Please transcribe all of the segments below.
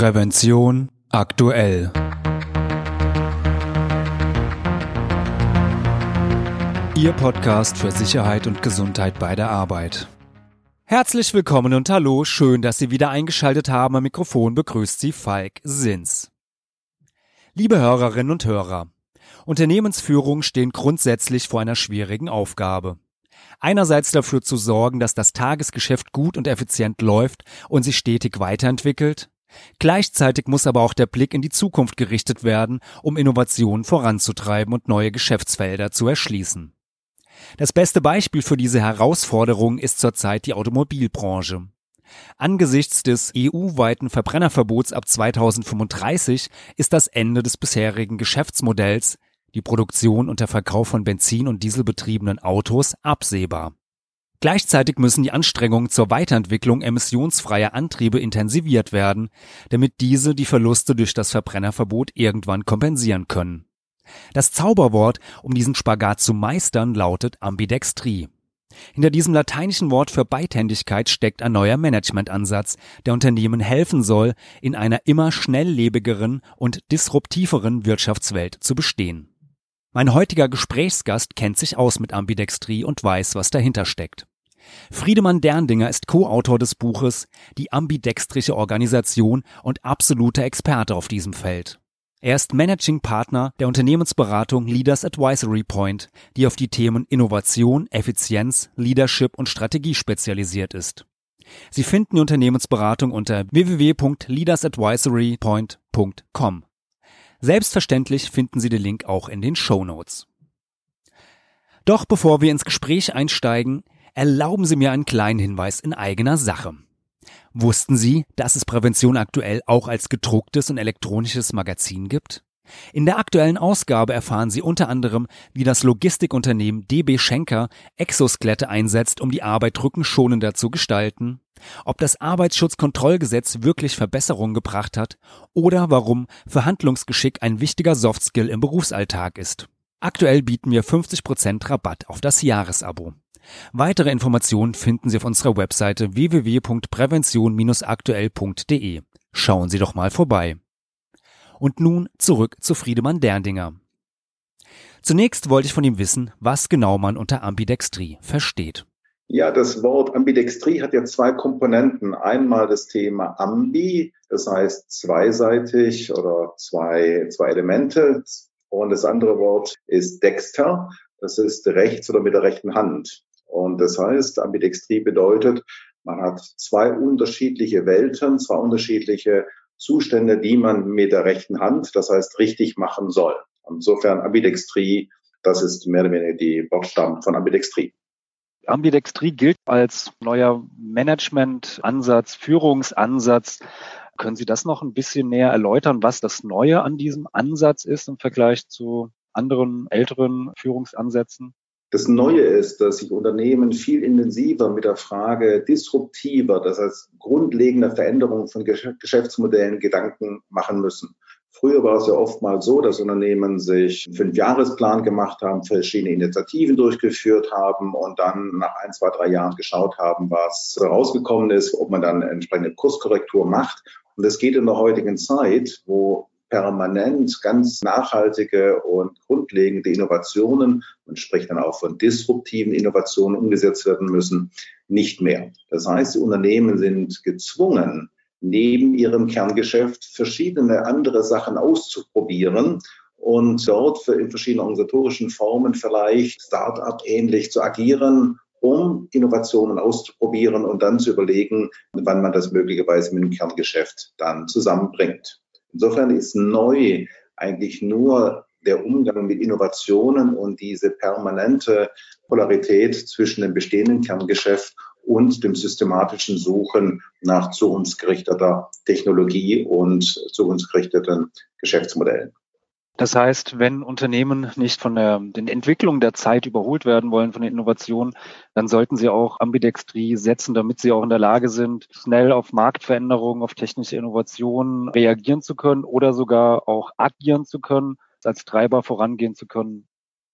Prävention aktuell. Ihr Podcast für Sicherheit und Gesundheit bei der Arbeit. Herzlich willkommen und hallo, schön, dass Sie wieder eingeschaltet haben. Am Mikrofon begrüßt Sie Falk Sins. Liebe Hörerinnen und Hörer, Unternehmensführungen stehen grundsätzlich vor einer schwierigen Aufgabe. Einerseits dafür zu sorgen, dass das Tagesgeschäft gut und effizient läuft und sich stetig weiterentwickelt. Gleichzeitig muss aber auch der Blick in die Zukunft gerichtet werden, um Innovationen voranzutreiben und neue Geschäftsfelder zu erschließen. Das beste Beispiel für diese Herausforderung ist zurzeit die Automobilbranche. Angesichts des EU-weiten Verbrennerverbots ab 2035 ist das Ende des bisherigen Geschäftsmodells, die Produktion und der Verkauf von Benzin- und Dieselbetriebenen Autos, absehbar. Gleichzeitig müssen die Anstrengungen zur Weiterentwicklung emissionsfreier Antriebe intensiviert werden, damit diese die Verluste durch das Verbrennerverbot irgendwann kompensieren können. Das Zauberwort, um diesen Spagat zu meistern, lautet Ambidextrie. Hinter diesem lateinischen Wort für Beidhändigkeit steckt ein neuer Managementansatz, der Unternehmen helfen soll, in einer immer schnelllebigeren und disruptiveren Wirtschaftswelt zu bestehen. Mein heutiger Gesprächsgast kennt sich aus mit Ambidextrie und weiß, was dahinter steckt. Friedemann Derndinger ist Co-Autor des Buches Die ambidextrische Organisation und absoluter Experte auf diesem Feld. Er ist Managing Partner der Unternehmensberatung Leaders Advisory Point, die auf die Themen Innovation, Effizienz, Leadership und Strategie spezialisiert ist. Sie finden die Unternehmensberatung unter www.leadersadvisorypoint.com. Selbstverständlich finden Sie den Link auch in den Show Notes. Doch bevor wir ins Gespräch einsteigen, erlauben Sie mir einen kleinen Hinweis in eigener Sache. Wussten Sie, dass es Prävention aktuell auch als gedrucktes und elektronisches Magazin gibt? In der aktuellen Ausgabe erfahren Sie unter anderem, wie das Logistikunternehmen DB Schenker Exoskelette einsetzt, um die Arbeit rückenschonender zu gestalten, ob das Arbeitsschutzkontrollgesetz wirklich Verbesserungen gebracht hat oder warum Verhandlungsgeschick ein wichtiger Softskill im Berufsalltag ist. Aktuell bieten wir 50% Rabatt auf das Jahresabo. Weitere Informationen finden Sie auf unserer Webseite www.prävention-aktuell.de. Schauen Sie doch mal vorbei. Und nun zurück zu Friedemann Derndinger. Zunächst wollte ich von ihm wissen, was genau man unter Ambidextrie versteht. Ja, das Wort Ambidextrie hat ja zwei Komponenten. Einmal das Thema Ambi, das heißt zweiseitig oder zwei, zwei Elemente. Und das andere Wort ist Dexter, das ist rechts oder mit der rechten Hand. Und das heißt, Ambidextrie bedeutet, man hat zwei unterschiedliche Welten, zwei unterschiedliche Zustände, die man mit der rechten Hand, das heißt richtig machen soll. Insofern Ambidextrie, das ist mehr oder weniger die Wortstamm von Ambidextrie. Ambidextrie gilt als neuer Managementansatz, Führungsansatz. Können Sie das noch ein bisschen näher erläutern, was das Neue an diesem Ansatz ist im Vergleich zu anderen älteren Führungsansätzen? Das Neue ist, dass sich Unternehmen viel intensiver mit der Frage disruptiver, das heißt grundlegender Veränderungen von Geschäftsmodellen Gedanken machen müssen. Früher war es ja oftmals so, dass Unternehmen sich einen Fünfjahresplan gemacht haben, verschiedene Initiativen durchgeführt haben und dann nach ein, zwei, drei Jahren geschaut haben, was rausgekommen ist, ob man dann entsprechende Kurskorrektur macht. Und es geht in der heutigen Zeit, wo permanent ganz nachhaltige und grundlegende Innovationen, man spricht dann auch von disruptiven Innovationen umgesetzt werden müssen, nicht mehr. Das heißt, die Unternehmen sind gezwungen, neben ihrem Kerngeschäft verschiedene andere Sachen auszuprobieren und dort in verschiedenen organisatorischen Formen vielleicht Start-up ähnlich zu agieren, um Innovationen auszuprobieren und dann zu überlegen, wann man das möglicherweise mit dem Kerngeschäft dann zusammenbringt. Insofern ist neu eigentlich nur der Umgang mit Innovationen und diese permanente Polarität zwischen dem bestehenden Kerngeschäft und dem systematischen Suchen nach zukunftsgerichteter Technologie und zukunftsgerichteten Geschäftsmodellen. Das heißt, wenn Unternehmen nicht von der den Entwicklung der Zeit überholt werden wollen, von den Innovationen, dann sollten sie auch Ambidextrie setzen, damit sie auch in der Lage sind, schnell auf Marktveränderungen, auf technische Innovationen reagieren zu können oder sogar auch agieren zu können, als Treiber vorangehen zu können.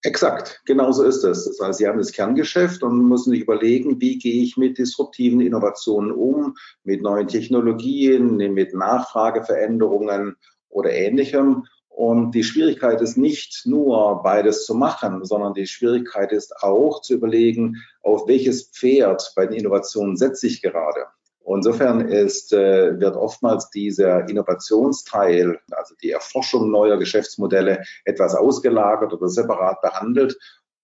Exakt, genau so ist es. Das heißt, Sie haben das Kerngeschäft und müssen sich überlegen, wie gehe ich mit disruptiven Innovationen um, mit neuen Technologien, mit Nachfrageveränderungen oder ähnlichem. Und die Schwierigkeit ist nicht nur beides zu machen, sondern die Schwierigkeit ist auch zu überlegen, auf welches Pferd bei den Innovationen setze ich gerade. Insofern ist, äh, wird oftmals dieser Innovationsteil, also die Erforschung neuer Geschäftsmodelle, etwas ausgelagert oder separat behandelt,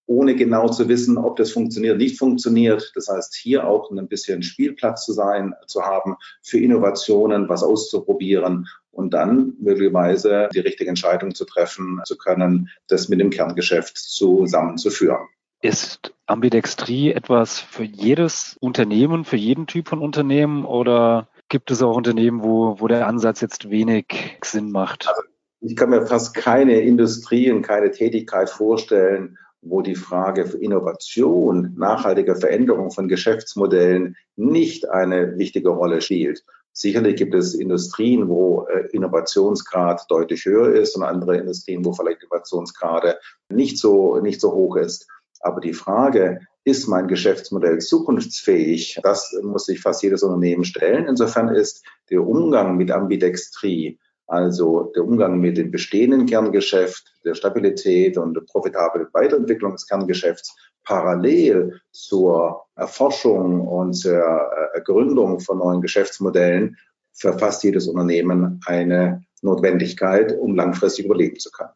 ohne genau zu wissen, ob das funktioniert, nicht funktioniert. Das heißt, hier auch ein bisschen Spielplatz zu sein, zu haben, für Innovationen was auszuprobieren und dann möglicherweise die richtige Entscheidung zu treffen, zu können, das mit dem Kerngeschäft zusammenzuführen. Ist Ambidextrie etwas für jedes Unternehmen, für jeden Typ von Unternehmen oder gibt es auch Unternehmen, wo, wo der Ansatz jetzt wenig Sinn macht? Also ich kann mir fast keine Industrie und keine Tätigkeit vorstellen, wo die Frage für Innovation, nachhaltige Veränderung von Geschäftsmodellen nicht eine wichtige Rolle spielt. Sicherlich gibt es Industrien, wo äh, Innovationsgrad deutlich höher ist und andere Industrien, wo vielleicht Innovationsgrade nicht so, nicht so hoch ist. Aber die Frage, ist mein Geschäftsmodell zukunftsfähig? Das muss sich fast jedes Unternehmen stellen. Insofern ist der Umgang mit Ambidextrie, also der Umgang mit dem bestehenden Kerngeschäft, der Stabilität und der profitablen Weiterentwicklung des Kerngeschäfts parallel zur Erforschung und zur Gründung von neuen Geschäftsmodellen für fast jedes Unternehmen eine Notwendigkeit, um langfristig überleben zu können.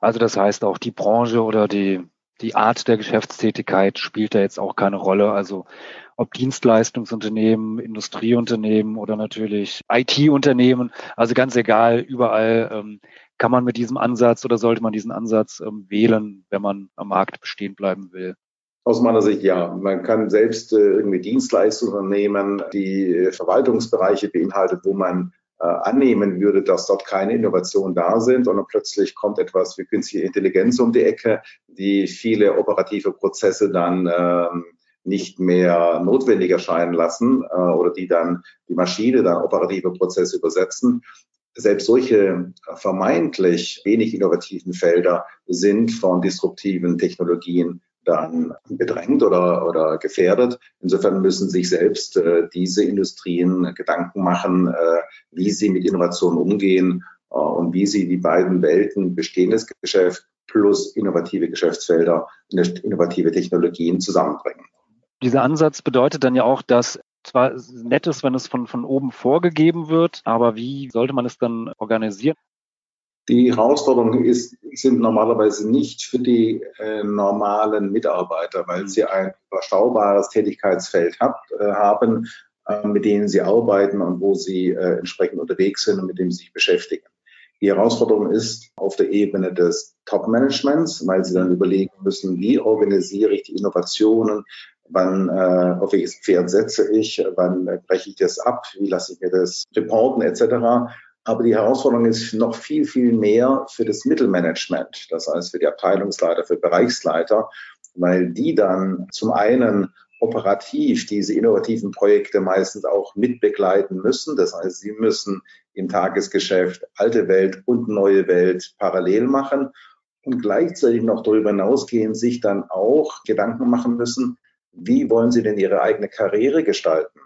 Also das heißt auch die Branche oder die die Art der Geschäftstätigkeit spielt da jetzt auch keine Rolle. Also ob Dienstleistungsunternehmen, Industrieunternehmen oder natürlich IT-Unternehmen, also ganz egal, überall ähm, kann man mit diesem Ansatz oder sollte man diesen Ansatz ähm, wählen, wenn man am Markt bestehen bleiben will. Aus meiner Sicht ja. Man kann selbst äh, irgendwie Dienstleistungen nehmen, die Verwaltungsbereiche beinhaltet, wo man äh, annehmen würde, dass dort keine Innovationen da sind, sondern plötzlich kommt etwas wie künstliche Intelligenz um die Ecke, die viele operative Prozesse dann ähm, nicht mehr notwendig erscheinen lassen äh, oder die dann die Maschine dann operative Prozesse übersetzen. Selbst solche vermeintlich wenig innovativen Felder sind von disruptiven Technologien dann bedrängt oder, oder gefährdet. Insofern müssen sich selbst äh, diese Industrien Gedanken machen, äh, wie sie mit Innovationen umgehen äh, und wie sie die beiden Welten bestehendes Geschäft plus innovative Geschäftsfelder, innovative Technologien zusammenbringen. Dieser Ansatz bedeutet dann ja auch, dass zwar nett ist, wenn es von, von oben vorgegeben wird, aber wie sollte man es dann organisieren? Die Herausforderung ist, sind normalerweise nicht für die äh, normalen Mitarbeiter, weil sie ein überschaubares Tätigkeitsfeld habt, äh, haben, äh, mit denen sie arbeiten und wo sie äh, entsprechend unterwegs sind und mit dem sie sich beschäftigen. Die Herausforderung ist auf der Ebene des Top-Managements, weil sie dann überlegen müssen, wie organisiere ich die Innovationen, wann, äh, auf welches Pferd setze ich, wann äh, breche ich das ab, wie lasse ich mir das reporten etc. Aber die Herausforderung ist noch viel, viel mehr für das Mittelmanagement, das heißt für die Abteilungsleiter, für Bereichsleiter, weil die dann zum einen operativ diese innovativen Projekte meistens auch mitbegleiten müssen. Das heißt, sie müssen im Tagesgeschäft alte Welt und neue Welt parallel machen und gleichzeitig noch darüber hinausgehen, sich dann auch Gedanken machen müssen, wie wollen sie denn ihre eigene Karriere gestalten?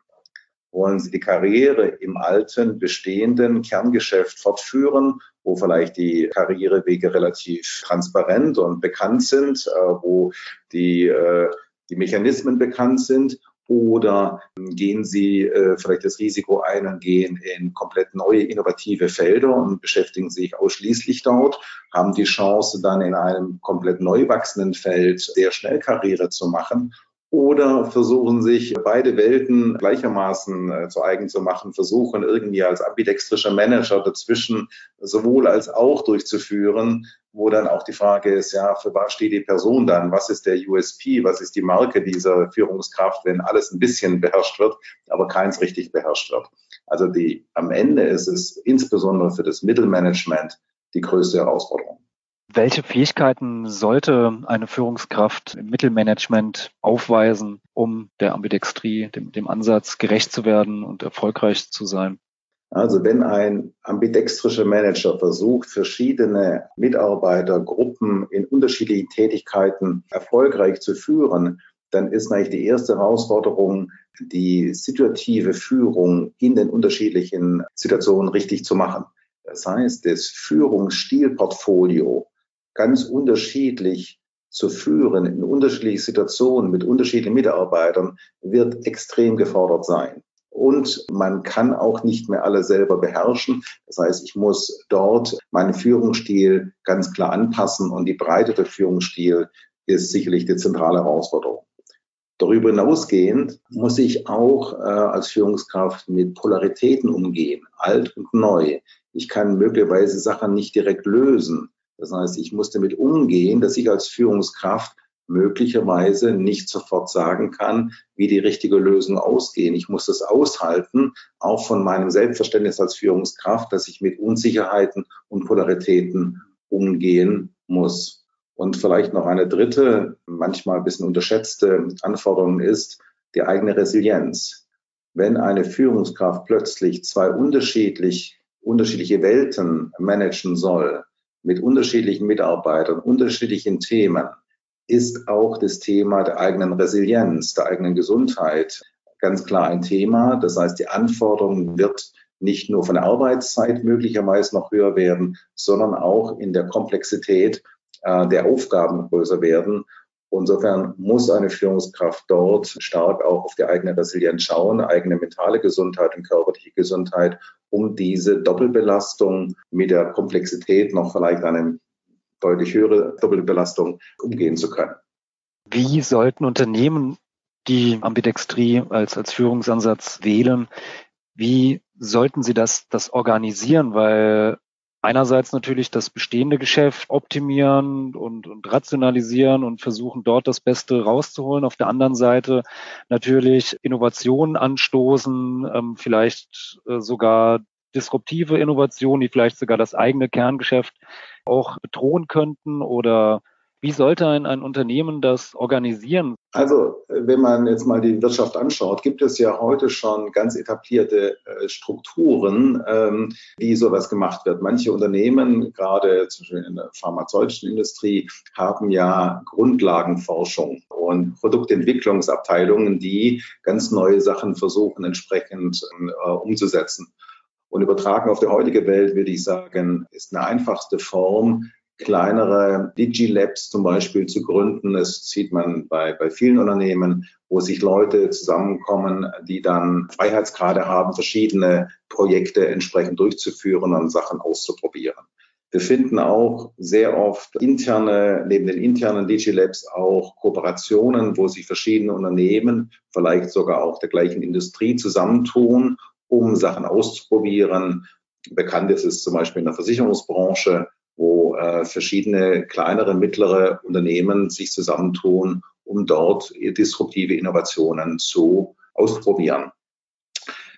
Wollen Sie die Karriere im alten, bestehenden Kerngeschäft fortführen, wo vielleicht die Karrierewege relativ transparent und bekannt sind, äh, wo die, äh, die Mechanismen bekannt sind? Oder gehen Sie äh, vielleicht das Risiko ein und gehen in komplett neue innovative Felder und beschäftigen sich ausschließlich dort, haben die Chance dann in einem komplett neu wachsenden Feld sehr schnell Karriere zu machen oder versuchen sich beide Welten gleichermaßen äh, zu eigen zu machen, versuchen irgendwie als ambidextrischer Manager dazwischen sowohl als auch durchzuführen, wo dann auch die Frage ist, ja, für was steht die Person dann? Was ist der USP? Was ist die Marke dieser Führungskraft, wenn alles ein bisschen beherrscht wird, aber keins richtig beherrscht wird? Also die, am Ende ist es insbesondere für das Mittelmanagement die größte Herausforderung. Welche Fähigkeiten sollte eine Führungskraft im Mittelmanagement aufweisen, um der Ambidextrie, dem, dem Ansatz gerecht zu werden und erfolgreich zu sein? Also wenn ein ambidextrischer Manager versucht, verschiedene Mitarbeitergruppen in unterschiedlichen Tätigkeiten erfolgreich zu führen, dann ist eigentlich die erste Herausforderung, die situative Führung in den unterschiedlichen Situationen richtig zu machen. Das heißt, das Führungsstilportfolio ganz unterschiedlich zu führen in unterschiedlichen Situationen mit unterschiedlichen Mitarbeitern wird extrem gefordert sein. Und man kann auch nicht mehr alle selber beherrschen. Das heißt, ich muss dort meinen Führungsstil ganz klar anpassen und die Breite der Führungsstil ist sicherlich die zentrale Herausforderung. Darüber hinausgehend muss ich auch äh, als Führungskraft mit Polaritäten umgehen, alt und neu. Ich kann möglicherweise Sachen nicht direkt lösen. Das heißt, ich muss damit umgehen, dass ich als Führungskraft möglicherweise nicht sofort sagen kann, wie die richtige Lösung ausgehen. Ich muss das aushalten, auch von meinem Selbstverständnis als Führungskraft, dass ich mit Unsicherheiten und Polaritäten umgehen muss. Und vielleicht noch eine dritte, manchmal ein bisschen unterschätzte Anforderung ist die eigene Resilienz. Wenn eine Führungskraft plötzlich zwei unterschiedlich, unterschiedliche Welten managen soll, mit unterschiedlichen Mitarbeitern, unterschiedlichen Themen, ist auch das Thema der eigenen Resilienz, der eigenen Gesundheit ganz klar ein Thema. Das heißt, die Anforderung wird nicht nur von der Arbeitszeit möglicherweise noch höher werden, sondern auch in der Komplexität äh, der Aufgaben größer werden. Insofern muss eine Führungskraft dort stark auch auf die eigene Resilienz schauen, eigene mentale Gesundheit und körperliche Gesundheit, um diese Doppelbelastung mit der Komplexität noch vielleicht eine deutlich höhere Doppelbelastung umgehen zu können. Wie sollten Unternehmen die Ambidextrie als, als Führungsansatz wählen? Wie sollten sie das, das organisieren? Weil einerseits natürlich das bestehende Geschäft optimieren und, und rationalisieren und versuchen dort das Beste rauszuholen. Auf der anderen Seite natürlich Innovationen anstoßen, ähm, vielleicht äh, sogar disruptive Innovationen, die vielleicht sogar das eigene Kerngeschäft auch bedrohen könnten oder wie sollte ein, ein Unternehmen das organisieren? Also, wenn man jetzt mal die Wirtschaft anschaut, gibt es ja heute schon ganz etablierte äh, Strukturen, ähm, wie sowas gemacht wird. Manche Unternehmen, gerade zum Beispiel in der pharmazeutischen Industrie, haben ja Grundlagenforschung und Produktentwicklungsabteilungen, die ganz neue Sachen versuchen entsprechend äh, umzusetzen. Und übertragen auf die heutige Welt würde ich sagen, ist eine einfachste Form, kleinere Digilabs zum Beispiel zu gründen. Das sieht man bei, bei vielen Unternehmen, wo sich Leute zusammenkommen, die dann Freiheitsgrade haben, verschiedene Projekte entsprechend durchzuführen und Sachen auszuprobieren. Wir finden auch sehr oft interne, neben den internen Digilabs auch Kooperationen, wo sich verschiedene Unternehmen, vielleicht sogar auch der gleichen Industrie zusammentun, um Sachen auszuprobieren. Bekannt ist es zum Beispiel in der Versicherungsbranche, wo äh, verschiedene kleinere, mittlere Unternehmen sich zusammentun, um dort disruptive Innovationen zu ausprobieren.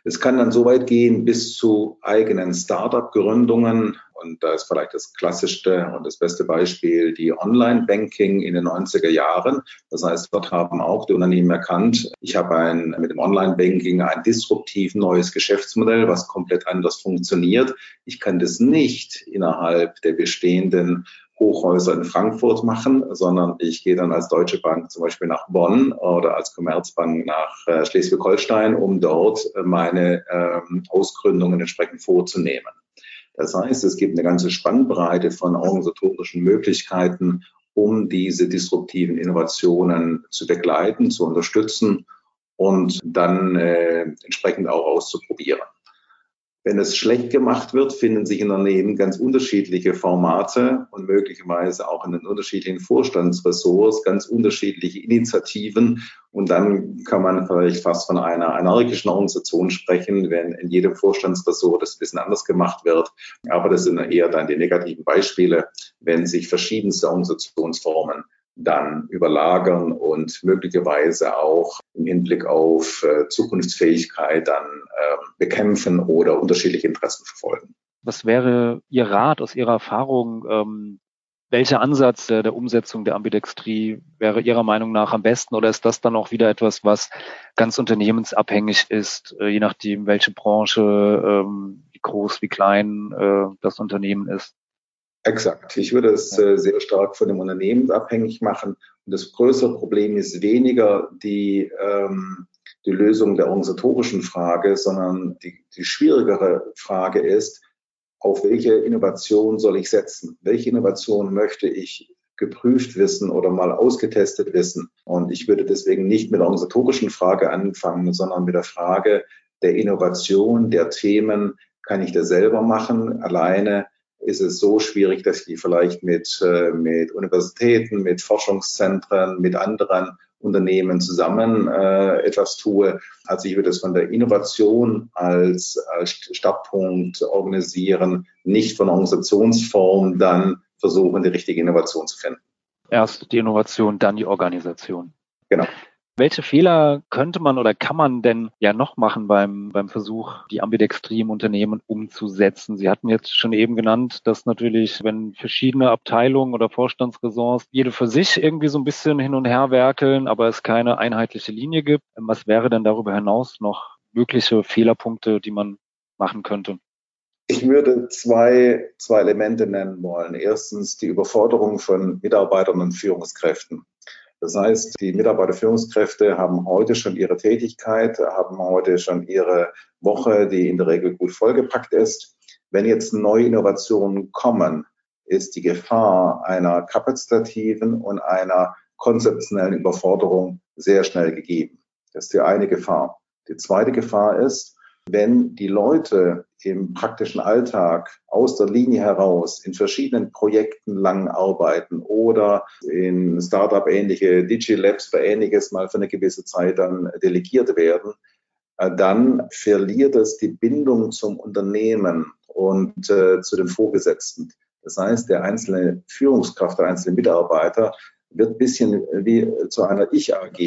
Es kann dann so weit gehen bis zu eigenen Startup-Gründungen. Und da ist vielleicht das klassischste und das beste Beispiel die Online-Banking in den 90er Jahren. Das heißt, dort haben auch die Unternehmen erkannt, ich habe ein, mit dem Online-Banking ein disruptiv neues Geschäftsmodell, was komplett anders funktioniert. Ich kann das nicht innerhalb der bestehenden Hochhäuser in Frankfurt machen, sondern ich gehe dann als Deutsche Bank zum Beispiel nach Bonn oder als Commerzbank nach äh, Schleswig-Holstein, um dort äh, meine ähm, Ausgründungen entsprechend vorzunehmen. Das heißt, es gibt eine ganze Spannbreite von organisatorischen Möglichkeiten, um diese disruptiven Innovationen zu begleiten, zu unterstützen und dann äh, entsprechend auch auszuprobieren. Wenn es schlecht gemacht wird, finden sich in Unternehmen ganz unterschiedliche Formate und möglicherweise auch in den unterschiedlichen Vorstandsressorts ganz unterschiedliche Initiativen. Und dann kann man vielleicht fast von einer anarchischen Organisation sprechen, wenn in jedem Vorstandsressort das ein bisschen anders gemacht wird. Aber das sind eher dann die negativen Beispiele, wenn sich verschiedenste Organisationsformen dann überlagern und möglicherweise auch im Hinblick auf äh, Zukunftsfähigkeit dann äh, bekämpfen oder unterschiedliche Interessen verfolgen. Was wäre Ihr Rat aus Ihrer Erfahrung, ähm, Welcher Ansatz der, der Umsetzung der Ambidextrie wäre Ihrer Meinung nach am besten oder ist das dann auch wieder etwas, was ganz unternehmensabhängig ist, äh, je nachdem, welche Branche, ähm, wie groß, wie klein äh, das Unternehmen ist? Exakt. Ich würde es äh, sehr stark von dem Unternehmen abhängig machen. Und das größere Problem ist weniger die, ähm, die Lösung der organisatorischen Frage, sondern die, die schwierigere Frage ist, auf welche Innovation soll ich setzen? Welche Innovation möchte ich geprüft wissen oder mal ausgetestet wissen? Und ich würde deswegen nicht mit der organisatorischen Frage anfangen, sondern mit der Frage der Innovation, der Themen, kann ich das selber machen? Alleine ist es so schwierig, dass ich die vielleicht mit, äh, mit Universitäten, mit Forschungszentren, mit anderen Unternehmen zusammen äh, etwas tue. Also ich würde es von der Innovation als, als Startpunkt organisieren, nicht von Organisationsform dann versuchen, die richtige Innovation zu finden. Erst die Innovation, dann die Organisation. Genau. Welche Fehler könnte man oder kann man denn ja noch machen beim, beim Versuch, die Ambidextrie im Unternehmen umzusetzen? Sie hatten jetzt schon eben genannt, dass natürlich, wenn verschiedene Abteilungen oder Vorstandsressorts jede für sich irgendwie so ein bisschen hin und her werkeln, aber es keine einheitliche Linie gibt, was wäre denn darüber hinaus noch mögliche Fehlerpunkte, die man machen könnte? Ich würde zwei, zwei Elemente nennen wollen. Erstens die Überforderung von Mitarbeitern und Führungskräften. Das heißt, die Mitarbeiterführungskräfte haben heute schon ihre Tätigkeit, haben heute schon ihre Woche, die in der Regel gut vollgepackt ist. Wenn jetzt neue Innovationen kommen, ist die Gefahr einer kapazitativen und einer konzeptionellen Überforderung sehr schnell gegeben. Das ist die eine Gefahr. Die zweite Gefahr ist, wenn die Leute im praktischen Alltag aus der Linie heraus in verschiedenen Projekten lang arbeiten oder in Startup-ähnliche Digilabs oder ähnliches mal für eine gewisse Zeit dann delegiert werden, äh, dann verliert es die Bindung zum Unternehmen und äh, zu den Vorgesetzten. Das heißt, der einzelne Führungskraft, der einzelne Mitarbeiter wird ein bisschen wie zu einer Ich-AG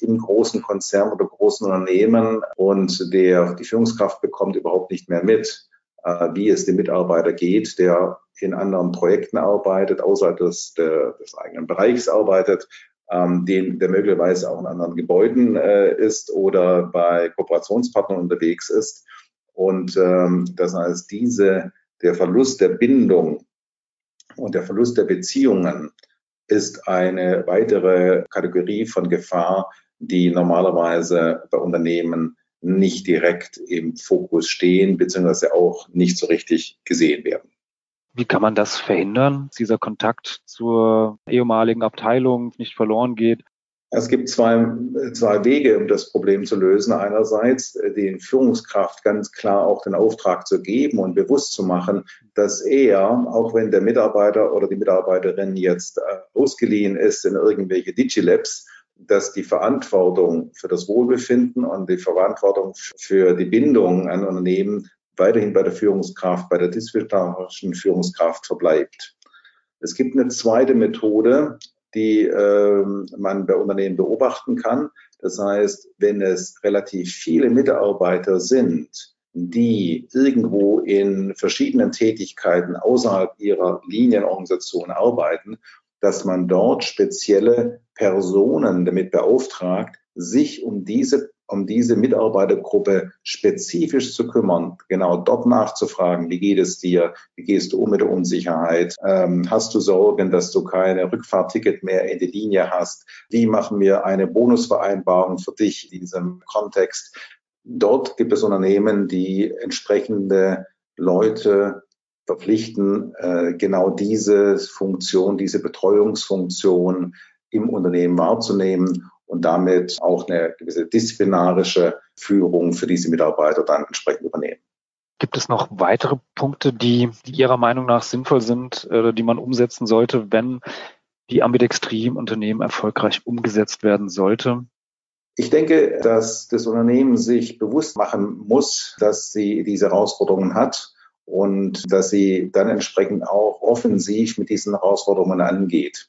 im großen Konzern oder großen Unternehmen und der, die Führungskraft bekommt überhaupt nicht mehr mit, äh, wie es dem Mitarbeiter geht, der in anderen Projekten arbeitet, außerhalb des, des eigenen Bereichs arbeitet, ähm, den, der möglicherweise auch in anderen Gebäuden äh, ist oder bei Kooperationspartnern unterwegs ist. Und ähm, das heißt, diese, der Verlust der Bindung und der Verlust der Beziehungen ist eine weitere Kategorie von Gefahr, die normalerweise bei Unternehmen nicht direkt im Fokus stehen, beziehungsweise auch nicht so richtig gesehen werden. Wie kann man das verhindern, dass dieser Kontakt zur ehemaligen Abteilung nicht verloren geht? Es gibt zwei, zwei Wege, um das Problem zu lösen. Einerseits äh, den Führungskraft ganz klar auch den Auftrag zu geben und bewusst zu machen, dass er, auch wenn der Mitarbeiter oder die Mitarbeiterin jetzt äh, ausgeliehen ist in irgendwelche Digilabs, dass die Verantwortung für das Wohlbefinden und die Verantwortung für die Bindung an Unternehmen weiterhin bei der Führungskraft, bei der disziplinarischen Führungskraft verbleibt. Es gibt eine zweite Methode, die äh, man bei Unternehmen beobachten kann. Das heißt, wenn es relativ viele Mitarbeiter sind, die irgendwo in verschiedenen Tätigkeiten außerhalb ihrer Linienorganisation arbeiten, dass man dort spezielle Personen damit beauftragt, sich um diese um diese Mitarbeitergruppe spezifisch zu kümmern, genau dort nachzufragen, wie geht es dir, wie gehst du um mit der Unsicherheit, ähm, hast du Sorgen, dass du keine Rückfahrticket mehr in die Linie hast, wie machen wir eine Bonusvereinbarung für dich in diesem Kontext. Dort gibt es Unternehmen, die entsprechende Leute verpflichten, äh, genau diese Funktion, diese Betreuungsfunktion im Unternehmen wahrzunehmen und damit auch eine gewisse disziplinarische Führung für diese Mitarbeiter dann entsprechend übernehmen. Gibt es noch weitere Punkte, die, die Ihrer Meinung nach sinnvoll sind oder die man umsetzen sollte, wenn die Ambidextrie im Unternehmen erfolgreich umgesetzt werden sollte? Ich denke, dass das Unternehmen sich bewusst machen muss, dass sie diese Herausforderungen hat und dass sie dann entsprechend auch offensiv mit diesen Herausforderungen angeht.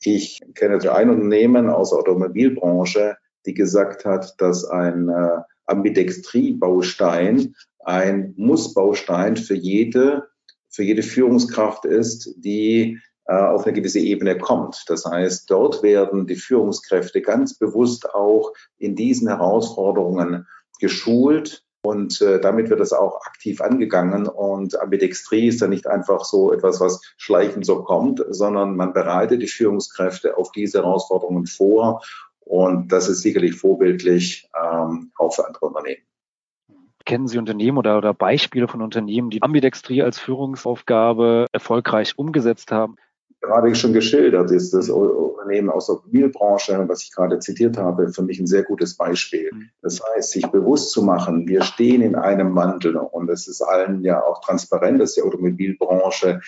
Ich kenne ein Unternehmen aus der Automobilbranche, die gesagt hat, dass ein äh, Ambidextrie-Baustein ein Muss-Baustein für jede, für jede Führungskraft ist, die äh, auf eine gewisse Ebene kommt. Das heißt, dort werden die Führungskräfte ganz bewusst auch in diesen Herausforderungen geschult und äh, damit wird es auch aktiv angegangen. Und Ambidextrie ist dann nicht einfach so etwas, was schleichend so kommt, sondern man bereitet die Führungskräfte auf diese Herausforderungen vor. Und das ist sicherlich vorbildlich ähm, auch für andere Unternehmen. Kennen Sie Unternehmen oder, oder Beispiele von Unternehmen, die Ambidextrie als Führungsaufgabe erfolgreich umgesetzt haben? Gerade schon geschildert, ist das Unternehmen aus der Automobilbranche, was ich gerade zitiert habe, für mich ein sehr gutes Beispiel. Mhm. Das heißt, sich bewusst zu machen, wir stehen in einem Wandel und es ist allen ja auch transparent, dass die Automobilbranche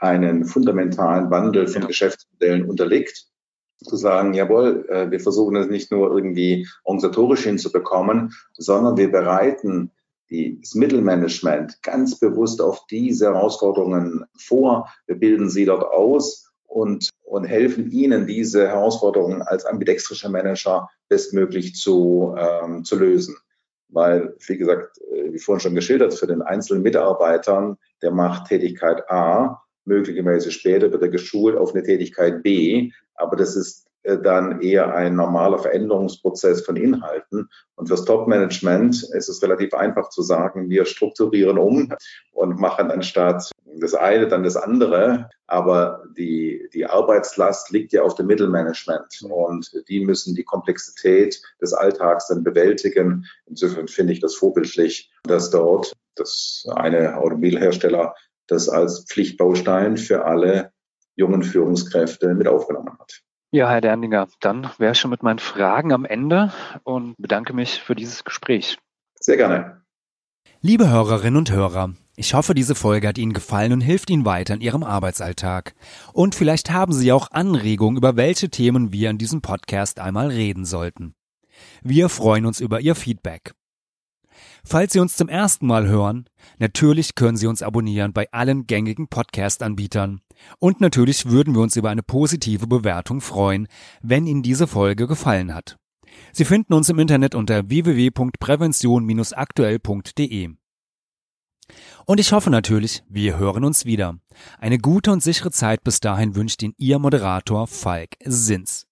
einen fundamentalen Wandel von Geschäftsmodellen unterliegt zu sagen, jawohl, äh, wir versuchen es nicht nur irgendwie organisatorisch hinzubekommen, sondern wir bereiten das Mittelmanagement ganz bewusst auf diese Herausforderungen vor. Wir bilden sie dort aus und, und helfen ihnen, diese Herausforderungen als ambidextrischer Manager bestmöglich zu, ähm, zu lösen. Weil, wie gesagt, äh, wie vorhin schon geschildert, für den einzelnen Mitarbeitern, der macht Tätigkeit A, möglicherweise später wird er geschult auf eine Tätigkeit B, aber das ist dann eher ein normaler Veränderungsprozess von Inhalten. Und fürs Top-Management ist es relativ einfach zu sagen, wir strukturieren um und machen anstatt das eine dann das andere. Aber die, die Arbeitslast liegt ja auf dem Mittelmanagement und die müssen die Komplexität des Alltags dann bewältigen. Insofern finde ich das vorbildlich, dass dort das eine Automobilhersteller das als Pflichtbaustein für alle jungen Führungskräfte mit aufgenommen hat. Ja, Herr Derninger, dann wäre ich schon mit meinen Fragen am Ende und bedanke mich für dieses Gespräch. Sehr gerne. Liebe Hörerinnen und Hörer, ich hoffe, diese Folge hat Ihnen gefallen und hilft Ihnen weiter in Ihrem Arbeitsalltag. Und vielleicht haben Sie auch Anregungen, über welche Themen wir in diesem Podcast einmal reden sollten. Wir freuen uns über Ihr Feedback. Falls Sie uns zum ersten Mal hören, natürlich können Sie uns abonnieren bei allen gängigen Podcast-Anbietern. Und natürlich würden wir uns über eine positive Bewertung freuen, wenn Ihnen diese Folge gefallen hat. Sie finden uns im Internet unter www.prävention-aktuell.de. Und ich hoffe natürlich, wir hören uns wieder. Eine gute und sichere Zeit bis dahin wünscht Ihnen Ihr Moderator Falk Sins.